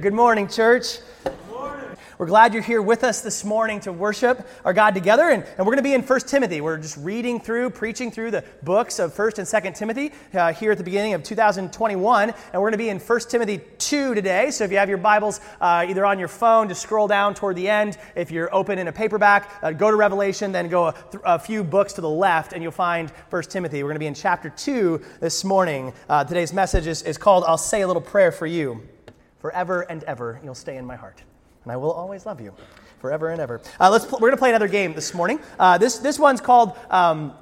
Good morning, church. We're glad you're here with us this morning to worship our God together. And, and we're going to be in 1 Timothy. We're just reading through, preaching through the books of 1 and 2 Timothy uh, here at the beginning of 2021. And we're going to be in 1 Timothy 2 today. So if you have your Bibles uh, either on your phone, just scroll down toward the end. If you're open in a paperback, uh, go to Revelation, then go a, th- a, few books to the left, and you'll find 1 Timothy. We're going to be in chapter 2 this morning. Uh, today's message is, is called I'll Say a Little Prayer for You. Forever and ever, you'll stay in my heart and I will always love you forever and ever. Uh, let's pl- we're going to play another game this morning. Uh, this, this one's called um,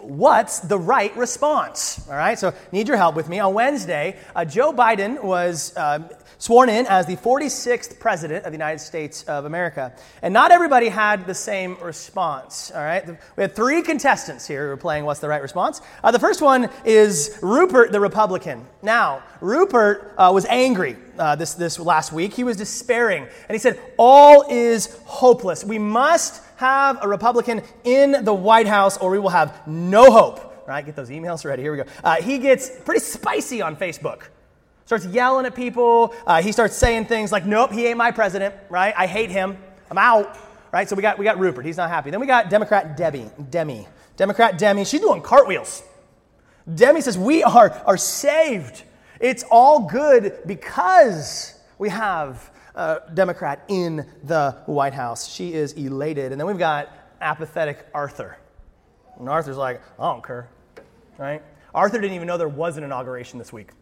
What's the Right Response? All right, so need your help with me. On Wednesday, uh, Joe Biden was um, sworn in as the 46th president of the United States of America. And not everybody had the same response, all right? We had three contestants here who were playing What's the Right Response. Uh, the first one is Rupert the Republican. Now, Rupert uh, was angry uh, this, this last week. He was despairing. And he said, All is hopeless. We must have a Republican in the White House or we will have no hope. All right, get those emails ready. Here we go. Uh, he gets pretty spicy on Facebook starts yelling at people. Uh, he starts saying things like, nope, he ain't my president, right? I hate him. I'm out, right? So we got, we got Rupert. He's not happy. Then we got Democrat Debbie, Demi. Democrat Demi, she's doing cartwheels. Demi says, we are, are saved. It's all good because we have a Democrat in the White House. She is elated. And then we've got apathetic Arthur. And Arthur's like, I don't care, right? Arthur didn't even know there was an inauguration this week.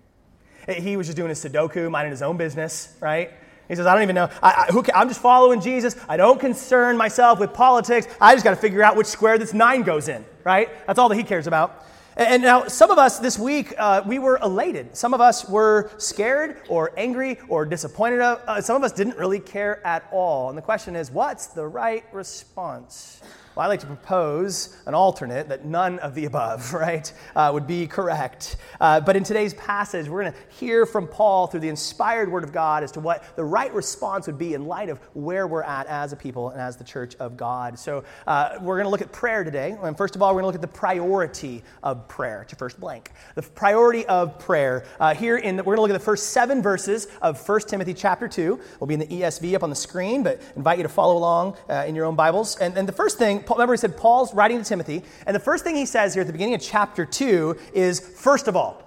He was just doing his Sudoku, minding his own business, right? He says, I don't even know. I, am just following Jesus. I don't concern myself with politics. I just got to figure out which square this nine goes in, right? That's all that he cares about. And, and now, some of us this week, uh, we were elated. Some of us were scared or angry or disappointed. Uh, some of us didn't really care at all. And the question is, what's the right response? Well, I like to propose an alternate that none of the above, right, uh, would be correct. Uh, but in today's passage, we're going to hear from Paul through the inspired word of God as to what the right response would be in light of where we're at as a people and as the church of God. So uh, we're going to look at prayer today. And first of all, we're going to look at the priority of prayer. to first blank. The priority of prayer. Uh, here in the, we're going to look at the first seven verses of 1 Timothy chapter 2. We'll be in the ESV up on the screen, but invite you to follow along uh, in your own Bibles. And, and the first thing, remember, he said Paul's writing to Timothy, and the first thing he says here at the beginning of chapter 2 is, first of all.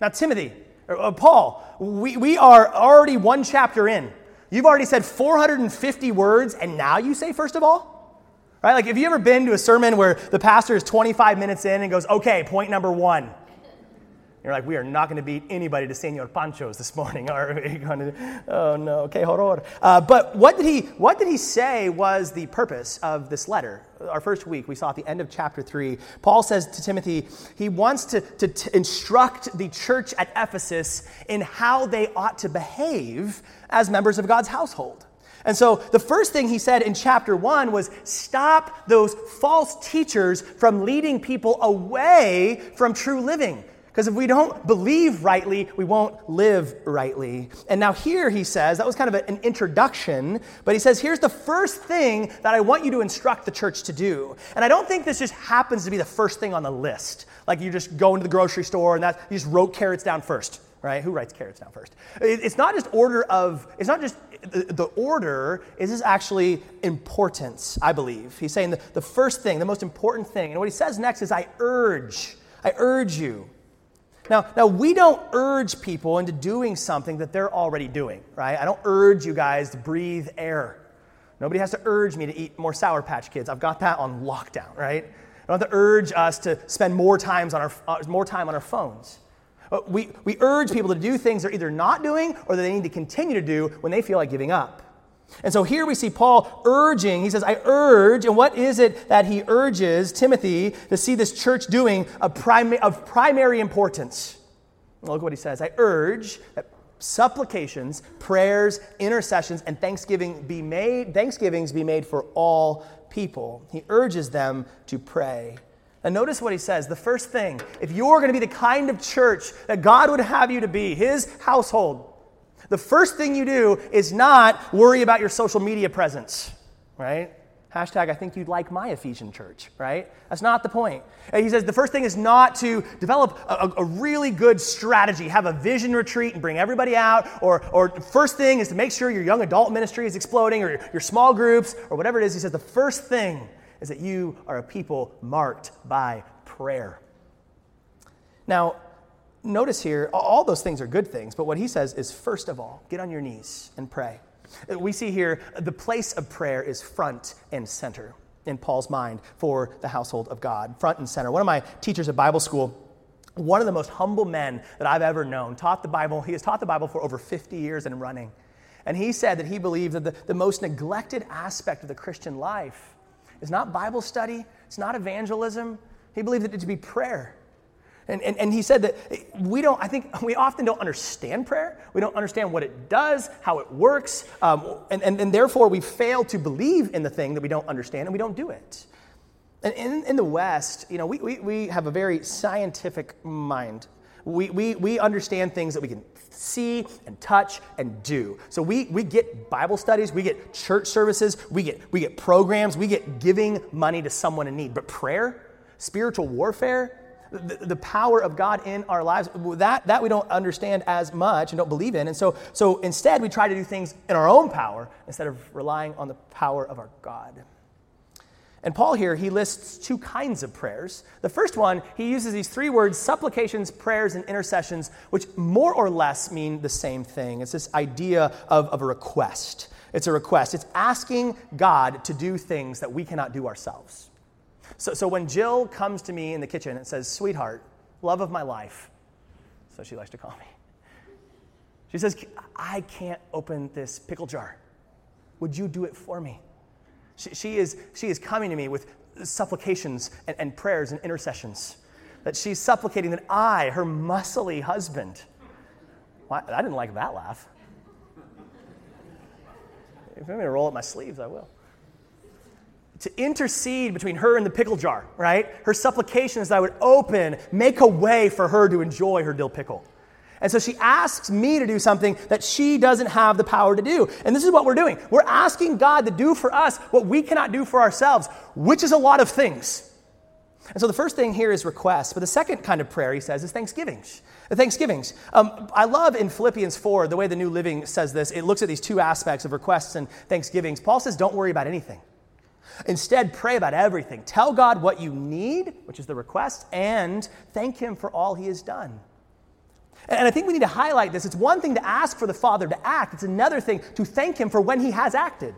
Now, Timothy, or, uh, Paul, we, we are already one chapter in. You've already said 450 words, and now you say, first of all? Right? Like, have you ever been to a sermon where the pastor is 25 minutes in and goes, okay, point number one? You're like, we are not going to beat anybody to Senor Pancho's this morning, are we? Going to, oh no, okay, horror. Uh, but what did he what did he say was the purpose of this letter? Our first week, we saw at the end of chapter three, Paul says to Timothy, he wants to, to, to instruct the church at Ephesus in how they ought to behave as members of God's household. And so the first thing he said in chapter one was stop those false teachers from leading people away from true living. Because if we don't believe rightly, we won't live rightly. And now, here he says, that was kind of an introduction, but he says, here's the first thing that I want you to instruct the church to do. And I don't think this just happens to be the first thing on the list. Like you just go into the grocery store and that, you just wrote carrots down first, right? Who writes carrots down first? It, it's not just order of, it's not just the, order, is actually importance, I believe. He's saying the, the first thing, the most important thing. And what he says next is, I urge, I urge you. Now, now, we don't urge people into doing something that they're already doing, right? I don't urge you guys to breathe air. Nobody has to urge me to eat more Sour Patch Kids. I've got that on lockdown, right? I don't have to urge us to spend more, times on our, uh, more time on our phones. We, we urge people to do things they're either not doing or that they need to continue to do when they feel like giving up. And so here we see Paul urging, he says, I urge, and what is it that he urges Timothy to see this church doing of, prim- of primary importance? Well, look what he says. I urge that supplications, prayers, intercessions, and thanksgiving be made, thanksgivings be made for all people. He urges them to pray. And notice what he says. The first thing, if you're going to be the kind of church that God would have you to be, his household, the first thing you do is not worry about your social media presence, right? Hashtag, I think you'd like my Ephesian church, right? That's not the point. And he says the first thing is not to develop a, a, really good strategy, have a vision retreat and bring everybody out, or, or first thing is to make sure your young adult ministry is exploding, or your, your small groups, or whatever it is. He says the first thing is that you are a people marked by prayer. Now, notice here, all those things are good things, but what he says is first of all, get on your knees and pray. We see here the place of prayer is front and center in Paul's mind for the household of God. Front and center. One of my teachers at Bible school, one of the most humble men that I've ever known, taught the Bible. He has taught the Bible for over 50 years and running. And he said that he believed that the, the most neglected aspect of the Christian life is not Bible study, it's not evangelism. He believed that it to be prayer. And, and, and, he said that we don't, I think we often don't understand prayer. We don't understand what it does, how it works, um, and, and, and therefore we fail to believe in the thing that we don't understand and we don't do it. And in, in the West, you know, we, we, we have a very scientific mind. We, we, we understand things that we can see and touch and do. So we, we get Bible studies, we get church services, we get, we get programs, we get giving money to someone in need. But prayer, spiritual warfare, the, the, power of God in our lives, that, that we don't understand as much and don't believe in. And so, so instead, we try to do things in our own power instead of relying on the power of our God. And Paul here, he lists two kinds of prayers. The first one, he uses these three words supplications, prayers, and intercessions, which more or less mean the same thing. It's this idea of, of a request. It's a request. It's asking God to do things that we cannot do ourselves. So, so when Jill comes to me in the kitchen and says, Sweetheart, love of my life, so she likes to call me, she says, I can't open this pickle jar. Would you do it for me? She, she, is, she is coming to me with supplications and, and prayers and intercessions. That she's supplicating that I, her muscly husband, well, I didn't like that laugh. If I'm going to roll up my sleeves, I will to intercede between her and the pickle jar, right? Her supplication is that I would open, make a way for her to enjoy her dill pickle. And so she asks me to do something that she doesn't have the power to do. And this is what we're doing. We're asking God to do for us what we cannot do for ourselves, which is a lot of things. And so the first thing here is request. But the second kind of prayer, he says, is thanksgivings. The thanksgivings. Um, I love in Philippians 4, the way the New Living says this, it looks at these two aspects of requests and thanksgivings. Paul says, don't worry about anything. Instead, pray about everything. Tell God what you need, which is the request, and thank Him for all He has done. And I think we need to highlight this. It's one thing to ask for the Father to act, it's another thing to thank Him for when He has acted.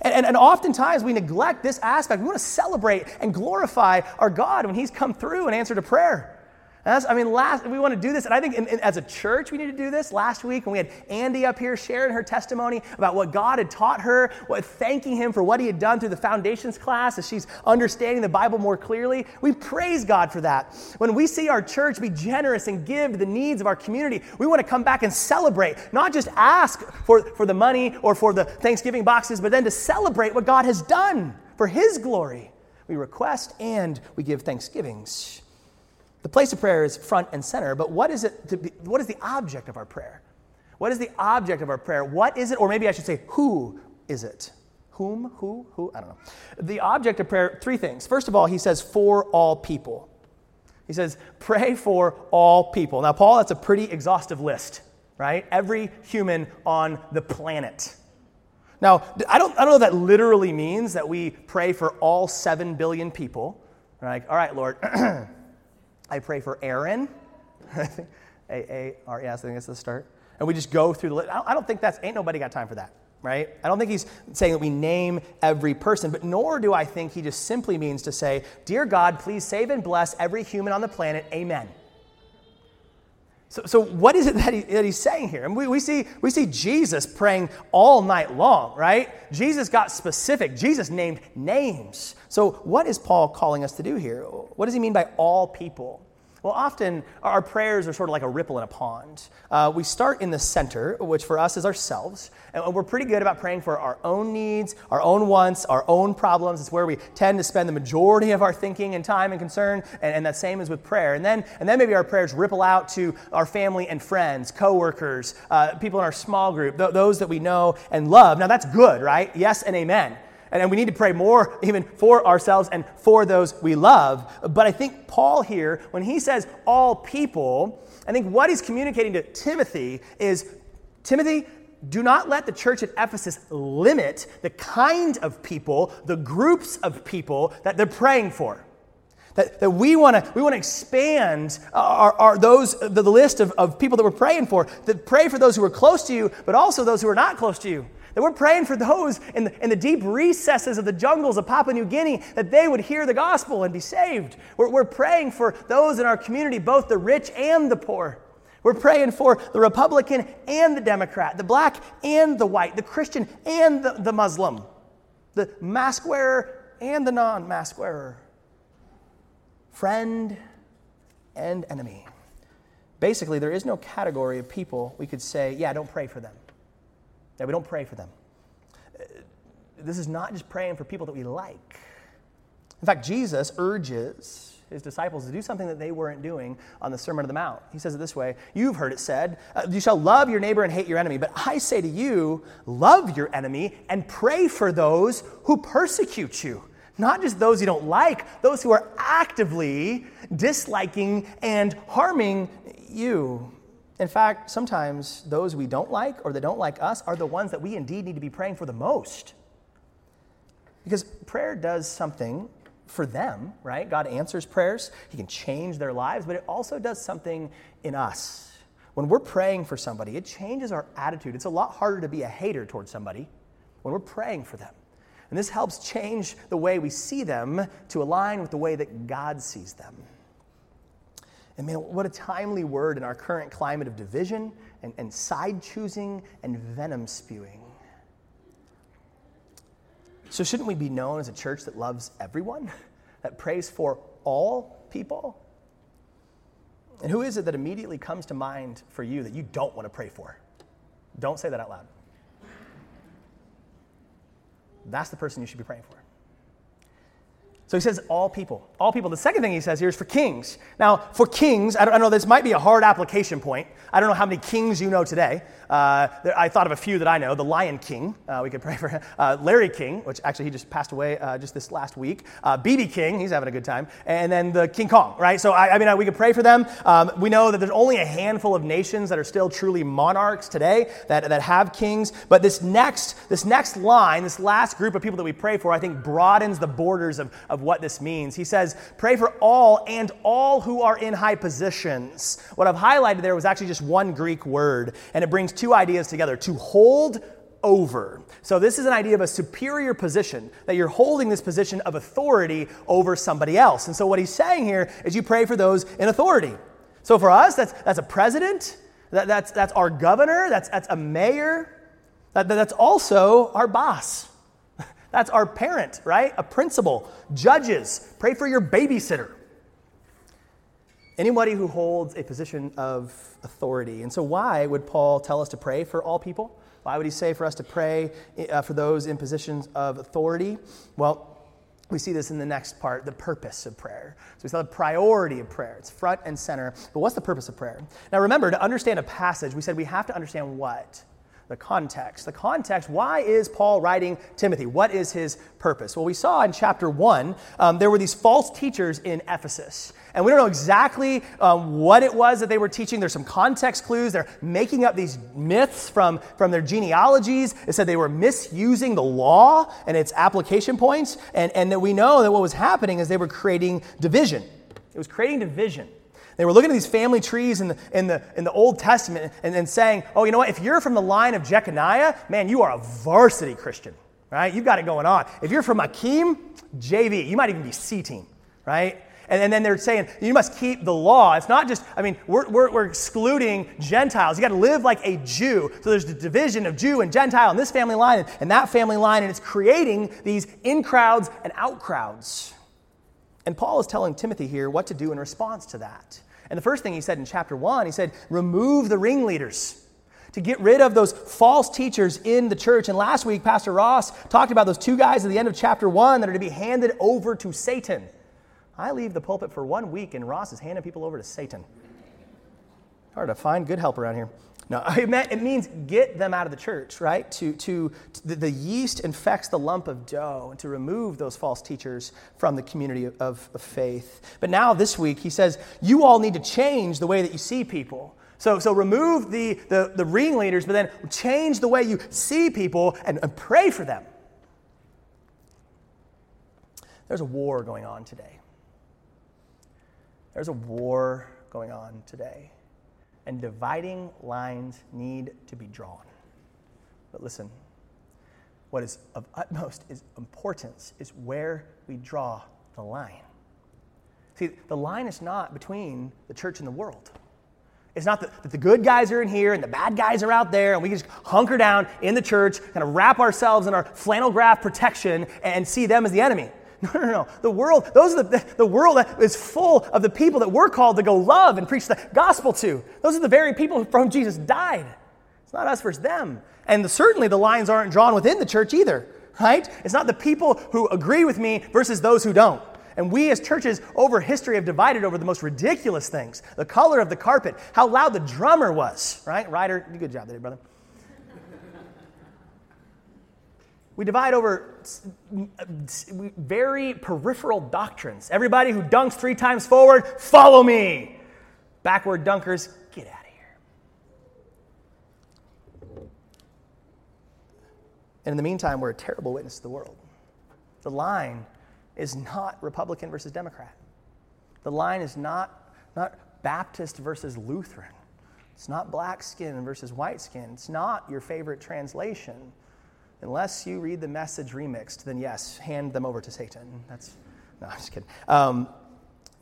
And, and, and, oftentimes we neglect this aspect. We want to celebrate and glorify our God when He's come through and answered a prayer. I mean, last we want to do this, and I think in, in, as a church we need to do this. Last week, when we had Andy up here sharing her testimony about what God had taught her, what thanking Him for what He had done through the foundations class, as she's understanding the Bible more clearly, we praise God for that. When we see our church be generous and give to the needs of our community, we want to come back and celebrate, not just ask for, for the money or for the Thanksgiving boxes, but then to celebrate what God has done for His glory. We request and we give thanksgivings. The place of prayer is front and center, but what is it to be, what is the object of our prayer? What is the object of our prayer? What is it, or maybe I should say, who is it? Whom, who, who? I don't know. The object of prayer, three things. First of all, he says, for all people. He says, pray for all people. Now, Paul, that's a pretty exhaustive list, right? Every human on the planet. Now, I don't, I don't know that literally means that we pray for all seven billion people. Like, all right, Lord. I pray for Aaron. A A R E S, I think that's the start. And we just go through the list. I don't think that's, ain't nobody got time for that, right? I don't think he's saying that we name every person, but nor do I think he just simply means to say, Dear God, please save and bless every human on the planet. Amen. So, so what is it that, he, that he's saying here? And we, we, see, we see Jesus praying all night long, right? Jesus got specific. Jesus named names. So, what is Paul calling us to do here? What does he mean by all people? Well, often our prayers are sort of like a ripple in a pond. Uh, we start in the center, which for us is ourselves, and we're pretty good about praying for our own needs, our own wants, our own problems. It's where we tend to spend the majority of our thinking and time and concern, and, and that same is with prayer. And then, and then maybe our prayers ripple out to our family and friends, coworkers, uh, people in our small group, th- those that we know and love. Now that's good, right? Yes and amen. And we need to pray more even for ourselves and for those we love. But I think Paul here, when he says all people, I think what he's communicating to Timothy is Timothy, do not let the church at Ephesus limit the kind of people, the groups of people that they're praying for. That, that we want to we wanna expand our, our, those, the, the list of, of people that we're praying for, that pray for those who are close to you, but also those who are not close to you. That we're praying for those in the, in the deep recesses of the jungles of Papua New Guinea that they would hear the gospel and be saved. We're, we're praying for those in our community, both the rich and the poor. We're praying for the Republican and the Democrat, the black and the white, the Christian and the, the Muslim, the mask wearer and the non mask wearer, friend and enemy. Basically, there is no category of people we could say, yeah, don't pray for them. Yeah, we don't pray for them. Uh, this is not just praying for people that we like. In fact, Jesus urges his disciples to do something that they weren't doing on the Sermon on the Mount. He says it this way You've heard it said, uh, You shall love your neighbor and hate your enemy. But I say to you, love your enemy and pray for those who persecute you. Not just those you don't like, those who are actively disliking and harming you. In fact, sometimes those we don't like or that don't like us are the ones that we indeed need to be praying for the most. Because prayer does something for them, right? God answers prayers, He can change their lives, but it also does something in us. When we're praying for somebody, it changes our attitude. It's a lot harder to be a hater towards somebody when we're praying for them. And this helps change the way we see them to align with the way that God sees them. And man, what a timely word in our current climate of division and, and side choosing and venom spewing. So, shouldn't we be known as a church that loves everyone, that prays for all people? And who is it that immediately comes to mind for you that you don't want to pray for? Don't say that out loud. That's the person you should be praying for. So he says, all people. All people. The second thing he says here is for kings. Now, for kings, I don't, I know, this might be a hard application point. I don't know how many kings you know today. Uh, I thought of a few that I know. The Lion King, uh, we could pray for him. Uh, Larry King, which actually he just passed away uh, just this last week. BB uh, King, he's having a good time. And then the King Kong, right? So, I, I mean, we could pray for them. Um, we know that there's only a handful of nations that are still truly monarchs today that, that have kings. But this next, this next line, this last group of people that we pray for, I think broadens the borders of, of what this means. He says, pray for all and all who are in high positions. What I've highlighted there was actually just one Greek word, and it brings two ideas together to hold over. So, this is an idea of a superior position, that you're holding this position of authority over somebody else. And so, what he's saying here is you pray for those in authority. So, for us, that's, that's a president, that, that's, that's our governor, that's, that's a mayor, that, that's also our boss. That's our parent, right? A principal, judges. Pray for your babysitter. Anybody who holds a position of authority. And so, why would Paul tell us to pray for all people? Why would he say for us to pray uh, for those in positions of authority? Well, we see this in the next part, the purpose of prayer. So we saw the priority of prayer. It's front and center. But what's the purpose of prayer? Now remember, to understand a passage, we said we have to understand what? the context. The context, why is Paul writing Timothy? What is his purpose? Well, we saw in chapter 1, um, there were these false teachers in Ephesus. And we don't know exactly um, what it was that they were teaching. There's some context clues. They're making up these myths from, from their genealogies. It said they were misusing the law and its application points. And, and that we know that what was happening is they were creating division. It was creating division. They were looking at these family trees in the, in the, in the Old Testament and, and saying, oh, you know what? If you're from the line of Jeconiah, man, you are a varsity Christian, right? You've got it going on. If you're from Akim, JV, you might even be C team, right? And, and, then they're saying you must keep the law. It's not just, I mean, we're, we're, we're excluding Gentiles. You got to live like a Jew. So there's the division of Jew and Gentile in this family line and, and that family line, and it's creating these in crowds and out crowds. And Paul is telling Timothy here what to do in response to that. And the first thing he said in chapter 1, he said, remove the ringleaders to get rid of those false teachers in the church. And last week, Pastor Ross talked about those two guys at the end of chapter 1 that are to be handed over to Satan. I leave the pulpit for one week, and Ross is handing people over to Satan. Hard to find good help around here. No, it, means get them out of the church, right? To, to, to the, yeast infects the lump of dough, and to remove those false teachers from the community of, of faith. But now, this week, he says, you all need to change the way that you see people. So, so remove the, the, the ringleaders, but then change the way you see people and, and pray for them. There's a war going on today. There's a war going on today. And dividing lines need to be drawn. But listen, what is of utmost is importance is where we draw the line. See, the line is not between the church and the world. It's not that, the good guys are in here and the bad guys are out there, and we just hunker down in the church, kind of wrap ourselves in our flannel graph protection and see them as the enemy. No, no, no. The world, those are the, the world that is full of the people that we're called to go love and preach the gospel to. Those are the very people from whom Jesus died. It's not us versus them. And the, certainly the lines aren't drawn within the church either, right? It's not the people who agree with me versus those who don't. And we as churches over history have divided over the most ridiculous things the color of the carpet, how loud the drummer was, right? Ryder, good job there, brother. We divide over very peripheral doctrines. Everybody who dunks three times forward, follow me. Backward dunkers, get out of here. And in the meantime, we're a terrible witness to the world. The line is not Republican versus Democrat. The line is not, not Baptist versus Lutheran. It's not black skin versus white skin. It's not your favorite translation. Unless you read the message remixed, then yes, hand them over to Satan. That's, no, I'm just kidding. Um,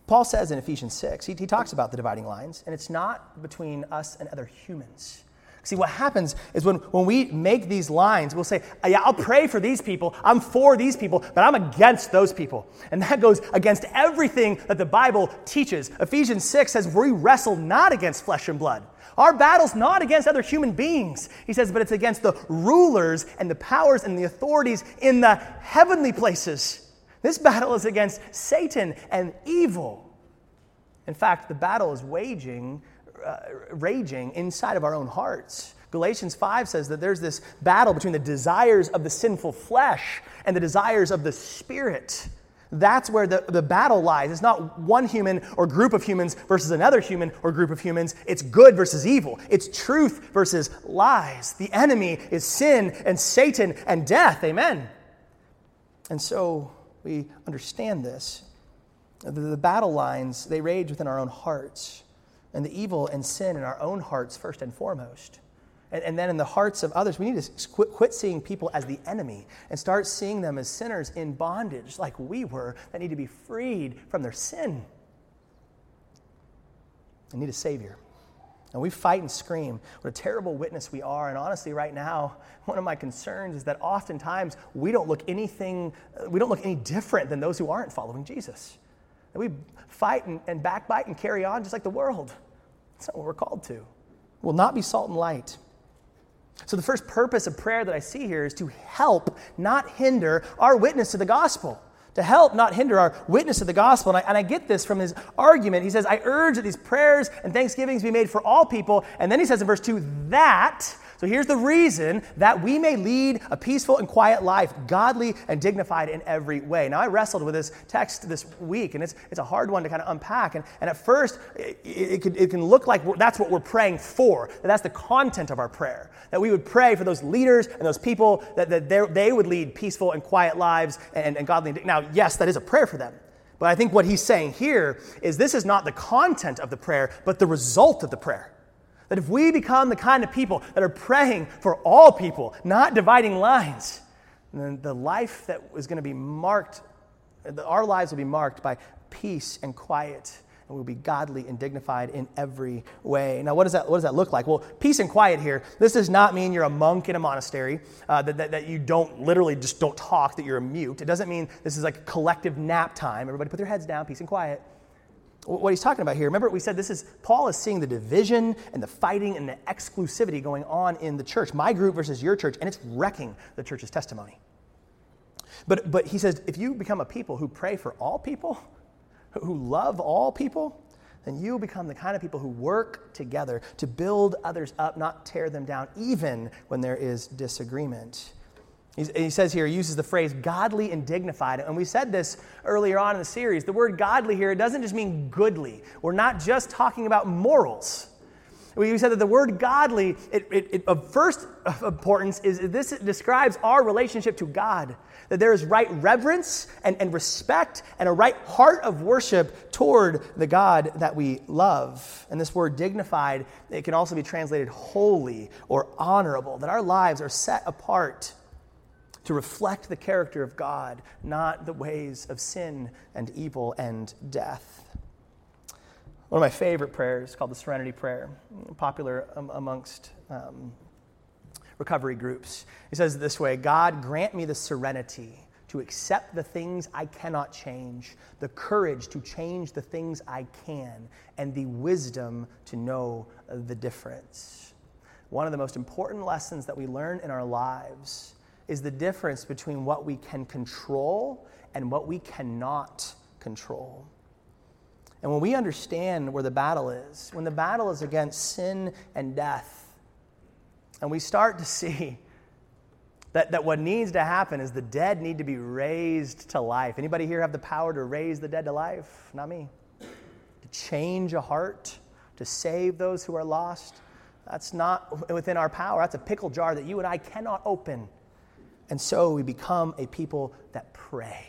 Paul says in Ephesians 6, he, he talks about the dividing lines, and it's not between us and other humans. See, what happens is when, when we make these lines, we'll say, Yeah, I'll pray for these people. I'm for these people, but I'm against those people. And that goes against everything that the Bible teaches. Ephesians 6 says, We wrestle not against flesh and blood. Our battle's not against other human beings, he says, but it's against the rulers and the powers and the authorities in the heavenly places. This battle is against Satan and evil. In fact, the battle is waging, uh, raging inside of our own hearts. Galatians 5 says that there's this battle between the desires of the sinful flesh and the desires of the spirit. That's where the, the battle lies. It's not one human or group of humans versus another human or group of humans. It's good versus evil. It's truth versus lies. The enemy is sin and Satan and death. Amen. And so we understand this. The, the battle lines, they rage within our own hearts, and the evil and sin in our own hearts, first and foremost. And, and, then in the hearts of others, we need to quit, quit seeing people as the enemy and start seeing them as sinners in bondage, like we were, that need to be freed from their sin. They need a Savior. And we fight and scream what a terrible witness we are. And honestly, right now, one of my concerns is that oftentimes we don't look anything, uh, we don't look any different than those who aren't following Jesus. We fight and, and backbite and carry on just like the world. That's not what we're called to. We'll not be salt and light. So, the first purpose of prayer that I see here is to help, not hinder, our witness to the gospel. To help, not hinder our witness to the gospel. And I, and I, get this from his argument. He says, I urge that these prayers and thanksgivings be made for all people. And then he says in verse 2, that so here's the reason that we may lead a peaceful and quiet life, godly and dignified in every way. Now, I wrestled with this text this week, and it's, it's a hard one to kind of unpack. And, and at first, it, it, could, it can look like that's what we're praying for, that that's the content of our prayer. That we would pray for those leaders and those people, that, that they would lead peaceful and quiet lives and, and godly. Now, yes, that is a prayer for them. But I think what he's saying here is this is not the content of the prayer, but the result of the prayer. That if we become the kind of people that are praying for all people, not dividing lines, then the life that is going to be marked, our lives will be marked by peace and quiet and we'll be godly and dignified in every way. Now, what does that, what does that look like? Well, peace and quiet here, this does not mean you're a monk in a monastery, uh, that, that, that, you don't literally just don't talk, that you're a mute. It doesn't mean this is like collective nap time. Everybody put their heads down, peace and quiet what he's talking about here. Remember, we said this is Paul is seeing the division and the fighting and the exclusivity going on in the church, my group versus your church, and it's wrecking the church's testimony. But, but he says if you become a people who pray for all people, who love all people, then you become the kind of people who work together to build others up, not tear them down, even when there is disagreement. He says here, he uses the phrase godly and dignified. And we said this earlier on in the series. The word godly here doesn't just mean goodly. We're not just talking about morals. We said that the word godly, it, it, it, of first importance, is this describes our relationship to God. That there is right reverence and, and respect and a right heart of worship toward the God that we love. And this word dignified, it can also be translated holy or honorable, that our lives are set apart to reflect the character of God, not the ways of sin and evil and death. One of my favorite prayers called the Serenity Prayer, popular amongst um, recovery groups. He says this way God, grant me the serenity to accept the things I cannot change, the courage to change the things I can, and the wisdom to know the difference. One of the most important lessons that we learn in our lives is the difference between what we can control and what we cannot control. And when we understand where the battle is, when the battle is against sin and death, and we start to see that, that what needs to happen is the dead need to be raised to life. Anybody here have the power to raise the dead to life? Not me. To change a heart, to save those who are lost. That's not within our power. That's a pickle jar that you and I cannot open. And so we become a people that pray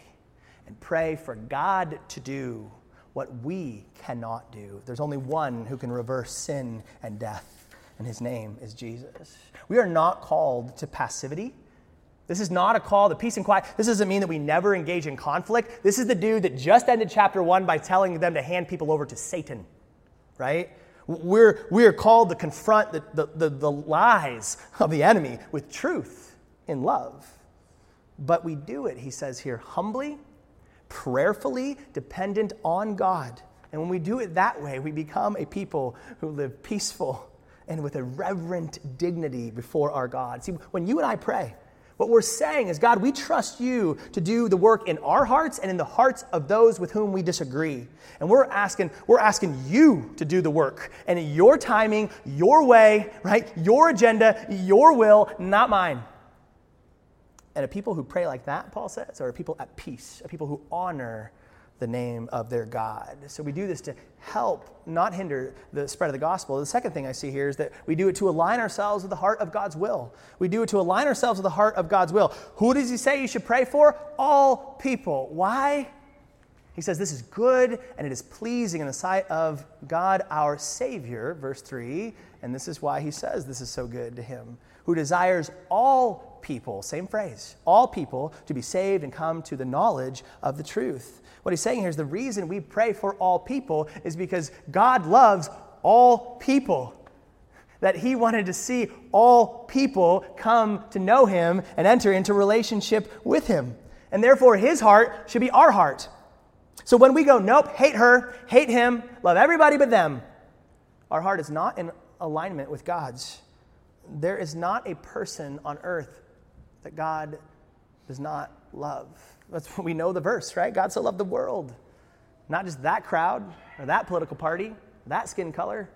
and pray for God to do what we cannot do. There's only one who can reverse sin and death, and his name is Jesus. We are not called to passivity. This is not a call to peace and quiet. This doesn't mean that we never engage in conflict. This is the dude that just ended chapter one by telling them to hand people over to Satan, right? We're, we're called to confront the, the, the, the lies of the enemy with truth in love. But we do it, he says here, humbly, prayerfully, dependent on God. And when we do it that way, we become a people who live peaceful and with a reverent dignity before our God. See, when you and I pray, what we're saying is, God, we trust you to do the work in our hearts and in the hearts of those with whom we disagree. And we're asking, we're asking you to do the work. And in your timing, your way, right? Your agenda, your will, not mine. And a people who pray like that, Paul says, are people at peace, a people who honor the name of their God. So we do this to help, not hinder the spread of the gospel. The second thing I see here is that we do it to align ourselves with the heart of God's will. We do it to align ourselves with the heart of God's will. Who does he say you should pray for? All people. Why? He says this is good and it is pleasing in the sight of God our Savior, verse 3. And this is why he says this is so good to him, who desires all people, same phrase, all people to be saved and come to the knowledge of the truth. What he's saying here is the reason we pray for all people is because God loves all people. That he wanted to see all people come to know him and enter into relationship with him. And therefore, his heart should be our heart. So when we go, nope, hate her, hate him, love everybody but them, our heart is not in alignment with God's. There is not a person on earth that God does not love. That's what we know the verse, right? God so loved the world. Not just that crowd or that political party, that skin color.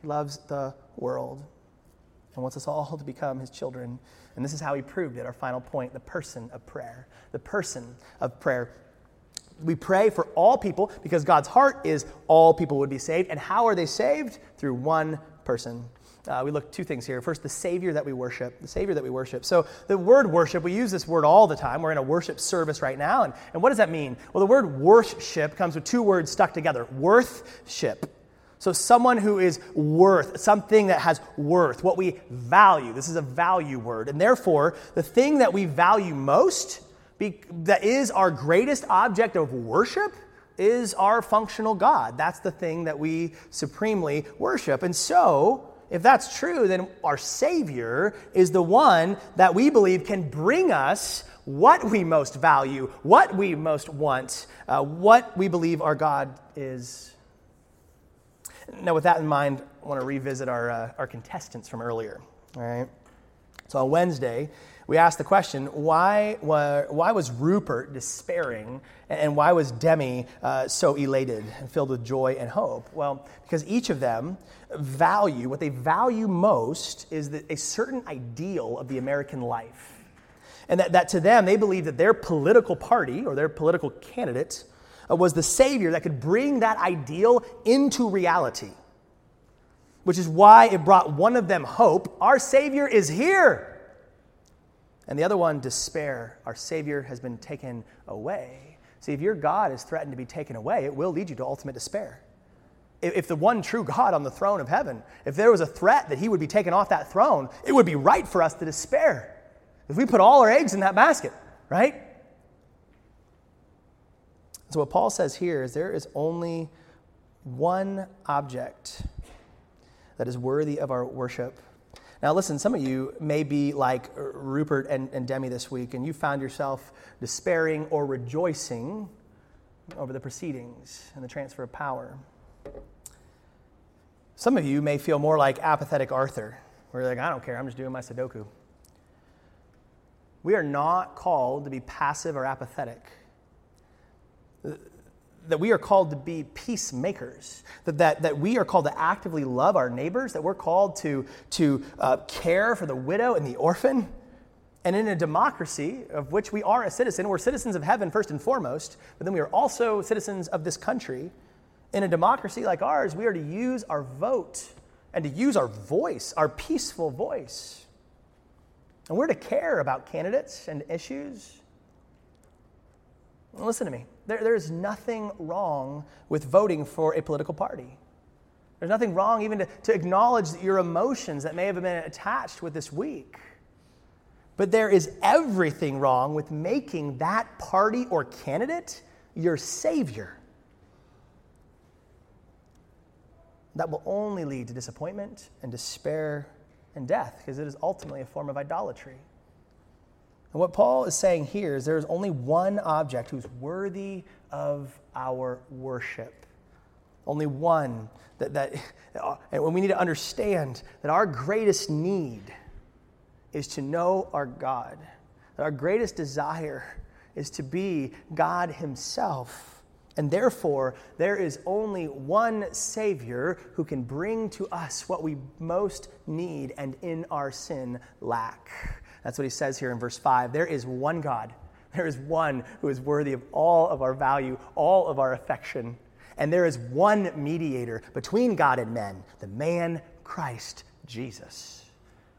He loves the world and wants us all to become his children. And this is how he proved it, our final point the person of prayer. The person of prayer. We pray for all people because God's heart is all people would be saved. And how are they saved? Through one person. Uh, we look two things here. First, the Savior that we worship. The Savior that we worship. So, the word worship, we use this word all the time. We're in a worship service right now. And, and what does that mean? Well, the word worship comes with two words stuck together worthship. So, someone who is worth, something that has worth, what we value. This is a value word. And therefore, the thing that we value most, be, that is our greatest object of worship, is our functional God. That's the thing that we supremely worship. And so, if that's true, then our Savior is the one that we believe can bring us what we most value, what we most want, uh, what we believe our God is. Now, with that in mind, I want to revisit our, uh, our contestants from earlier. All right. So on Wednesday, we asked the question why, why was Rupert despairing and why was Demi uh, so elated and filled with joy and hope? Well, because each of them value, what they value most is that a certain ideal of the American life. And that, that to them, they believe that their political party or their political candidate uh, was the savior that could bring that ideal into reality. Which is why it brought one of them hope. Our Savior is here. And the other one, despair. Our Savior has been taken away. See, if your God is threatened to be taken away, it will lead you to ultimate despair. If the one true God on the throne of heaven, if there was a threat that he would be taken off that throne, it would be right for us to despair. If we put all our eggs in that basket, right? So, what Paul says here is there is only one object that is worthy of our worship now, listen, some of you may be like Rupert and, and Demi this week, and you found yourself despairing or rejoicing over the proceedings and the transfer of power. Some of you may feel more like apathetic Arthur, where you're like, I don't care, I'm just doing my Sudoku. We are not called to be passive or apathetic that we are called to be peacemakers, that, that, that we are called to actively love our neighbors, that we're called to, to uh, care for the widow and the orphan. And in a democracy of which we are a citizen, we're citizens of heaven first and foremost, but then we are also citizens of this country. In a democracy like ours, we are to use our vote and to use our voice, our peaceful voice. And we're to care about candidates and issues. Listen to me. There, there's nothing wrong with voting for a political party. There's nothing wrong even to, to acknowledge your emotions that may have been attached with this week. But there is everything wrong with making that party or candidate your savior. That will only lead to disappointment and despair and death because it is ultimately a form of idolatry. And what Paul is saying here is there is only one object who's worthy of our worship. Only one that, that and we need to understand that our greatest need is to know our God. That our greatest desire is to be God Himself. And therefore, there is only one Savior who can bring to us what we most need and in our sin lack. That's what he says here in verse 5. There is one God. There is one who is worthy of all of our value, all of our affection. And there is one mediator between God and men, the man Christ Jesus.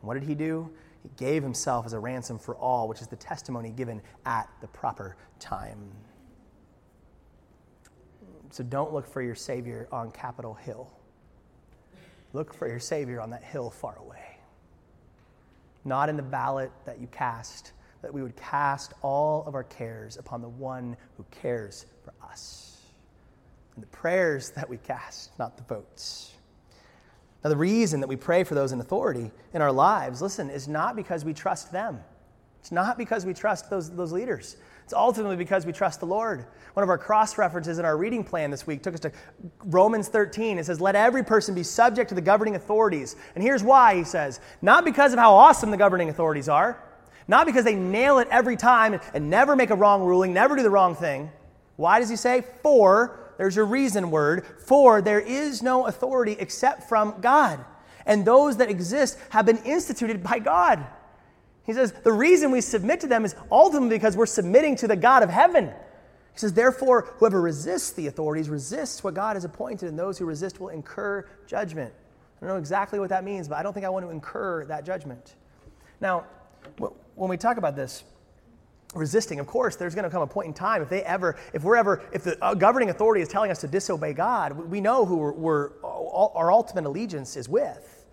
And what did he do? He gave himself as a ransom for all, which is the testimony given at the proper time. So don't look for your Savior on Capitol Hill. Look for your Savior on that hill far away not in the ballot that you cast, that we would cast all of our cares upon the one who cares for us. And the prayers that we cast, not the votes. Now, the reason that we pray for those in authority in our lives, listen, is not because we trust them. It's not because we trust those, those leaders. It's ultimately because we trust the Lord. One of our cross references in our reading plan this week took us to Romans 13. It says, Let every person be subject to the governing authorities. And here's why, he says, not because of how awesome the governing authorities are, not because they nail it every time and never make a wrong ruling, never do the wrong thing. Why does he say? For, there's your reason word, for there is no authority except from God. And those that exist have been instituted by God. He says, the reason we submit to them is ultimately because we're submitting to the God of heaven. He says, therefore, whoever resists the authorities resists what God has appointed, and those who resist will incur judgment. I don't know exactly what that means, but I don't think I want to incur that judgment. Now, when we talk about this, resisting, of course, there's going to come a point in time if they ever, if we're ever, if the uh, governing authority is telling us to disobey God, we know who we're, we're, our ultimate allegiance is with.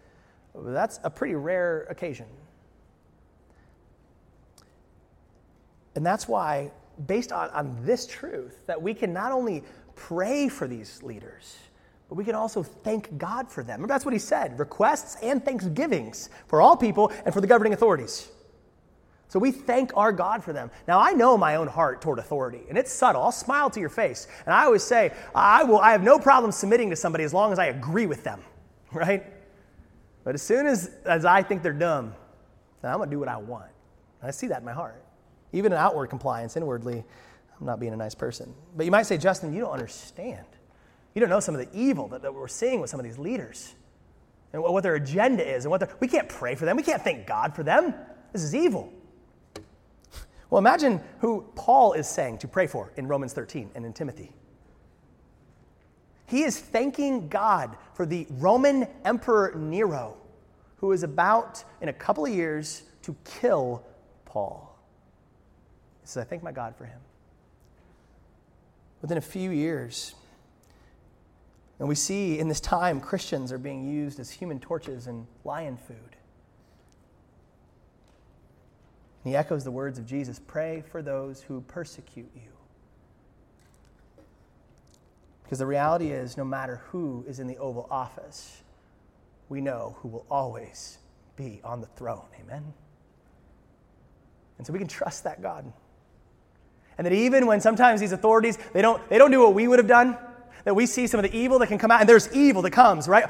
That's a pretty rare occasion. And that's why, based on, on this truth, that we can not only pray for these leaders, but we can also thank God for them. Remember, that's what he said requests and thanksgivings for all people and for the governing authorities. So we thank our God for them. Now I know my own heart toward authority, and it's subtle. I'll smile to your face. And I always say, I will I have no problem submitting to somebody as long as I agree with them. Right? But as soon as, as I think they're dumb, then I'm gonna do what I want. I see that in my heart. Even in outward compliance, inwardly, I'm not being a nice person. But you might say, Justin, you don't understand. You don't know some of the evil that, that we're seeing with some of these leaders and what their agenda is and what their we can't pray for them. We can't thank God for them. This is evil. Well, imagine who Paul is saying to pray for in Romans 13 and in Timothy. He is thanking God for the Roman Emperor Nero, who is about, in a couple of years, to kill Paul. Says, I thank my God for him. Within a few years, and we see in this time Christians are being used as human torches and lion food. And he echoes the words of Jesus pray for those who persecute you. Because the reality is, no matter who is in the Oval Office, we know who will always be on the throne. Amen? And so we can trust that God. And that even when sometimes these authorities, they don't, they don't do what we would have done, that we see some of the evil that can come out, and there's evil that comes, right?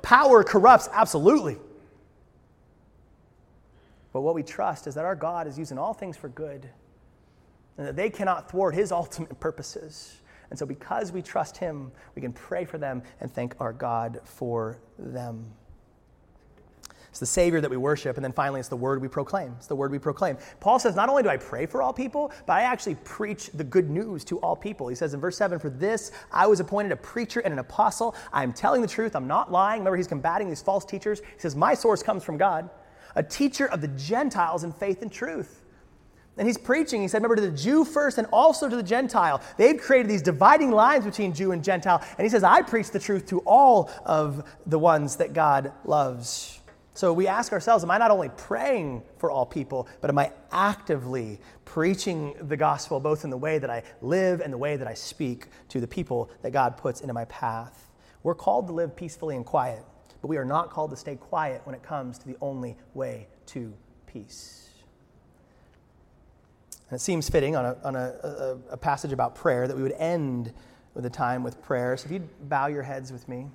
Power corrupts, absolutely. But what we trust is that our God is using all things for good, and that they cannot thwart his ultimate purposes. And so, because we trust him, we can pray for them and thank our God for them. It's the Savior that we worship. And then finally, it's the word we proclaim. It's the word we proclaim. Paul says, Not only do I pray for all people, but I actually preach the good news to all people. He says in verse 7 For this I was appointed a preacher and an apostle. I am telling the truth. I'm not lying. Remember, he's combating these false teachers. He says, My source comes from God, a teacher of the Gentiles in faith and truth. And he's preaching, he said, remember, to the Jew first and also to the Gentile. They've created these dividing lines between Jew and Gentile. And he says, I preach the truth to all of the ones that God loves. So we ask ourselves, am I not only praying for all people, but am I actively preaching the gospel both in the way that I live and the way that I speak to the people that God puts into my path? We're called to live peacefully and quiet, but we are not called to stay quiet when it comes to the only way to peace. And it seems fitting on, a, on a, a, a passage about prayer that we would end with a time with prayer. So if you'd bow your heads with me.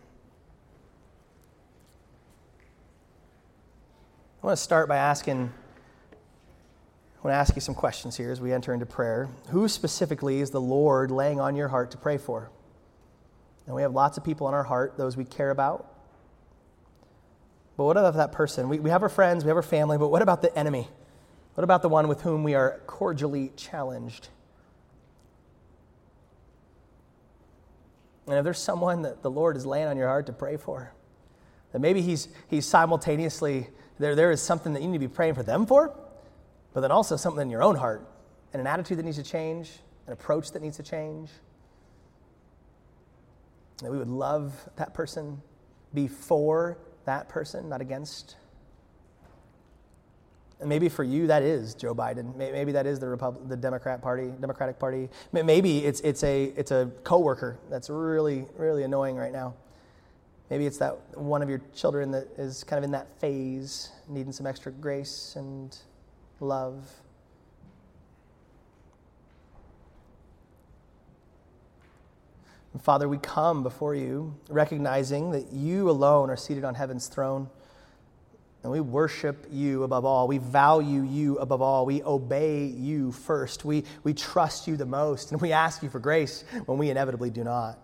I want to start by asking, I want to ask you some questions here as we enter into prayer. Who specifically is the Lord laying on your heart to pray for? And we have lots of people on our heart, those we care about. But what about that person? We, we have our friends, we have our family, but what about the enemy? What about the one with whom we are cordially challenged? And if there's someone that the Lord is laying on your heart to pray for, that maybe he's, he's simultaneously there, there is something that you need to be praying for them for, but then also something in your own heart and an attitude that needs to change, an approach that needs to change. That we would love that person, be for that person, not against. And maybe for you, that is Joe Biden. Maybe that is the, Repub- the Democrat Party, Democratic Party. Maybe it's, it's, a, it's a coworker that's really, really annoying right now. Maybe it's that one of your children that is kind of in that phase, needing some extra grace and love. And Father, we come before you recognizing that you alone are seated on heaven's throne. And we worship you above all. We value you above all. We obey you first. We, we trust you the most. And we ask you for grace when we inevitably do not.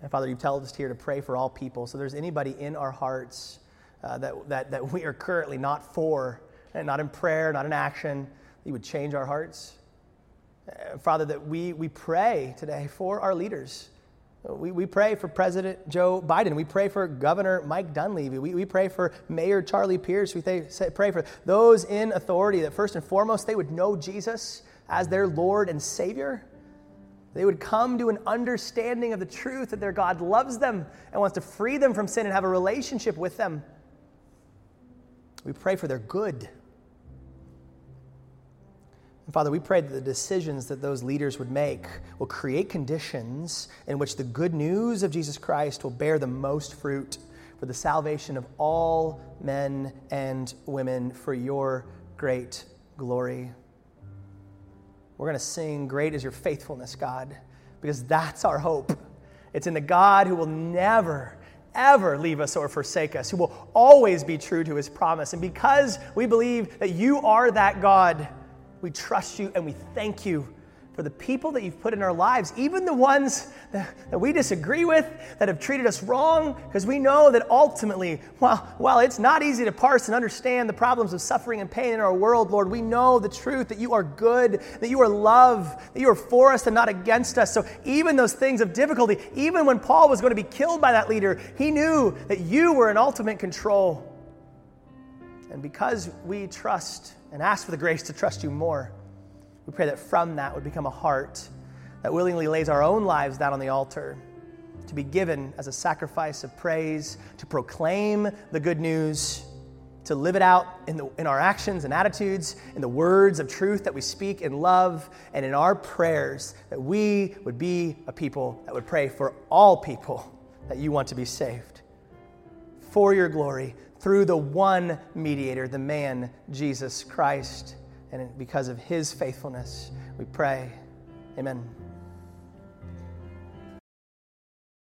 And Father, you've told us here to pray for all people. So there's anybody in our hearts uh, that, that, that we are currently not for, and not in prayer, not in action, that you would change our hearts. Uh, Father, that we, we pray today for our leaders. We, we pray for President Joe Biden. We pray for Governor Mike Dunleavy. We, we pray for Mayor Charlie Pierce. We pray for those in authority that first and foremost they would know Jesus as their Lord and Savior. They would come to an understanding of the truth that their God loves them and wants to free them from sin and have a relationship with them. We pray for their good. And Father, we pray that the decisions that those leaders would make will create conditions in which the good news of Jesus Christ will bear the most fruit for the salvation of all men and women for your great glory. We're going to sing, Great is your faithfulness, God, because that's our hope. It's in the God who will never, ever leave us or forsake us, who will always be true to his promise. And because we believe that you are that God, we trust you and we thank you for the people that you've put in our lives, even the ones that, that we disagree with, that have treated us wrong, because we know that ultimately, while, while it's not easy to parse and understand the problems of suffering and pain in our world, Lord, we know the truth that you are good, that you are love, that you are for us and not against us. So even those things of difficulty, even when Paul was going to be killed by that leader, he knew that you were in ultimate control. And because we trust and ask for the grace to trust you more, we pray that from that would become a heart that willingly lays our own lives down on the altar to be given as a sacrifice of praise, to proclaim the good news, to live it out in, the, in our actions and attitudes, in the words of truth that we speak in love, and in our prayers, that we would be a people that would pray for all people that you want to be saved. For your glory, through the one mediator, the man, Jesus Christ. And because of his faithfulness, we pray. Amen.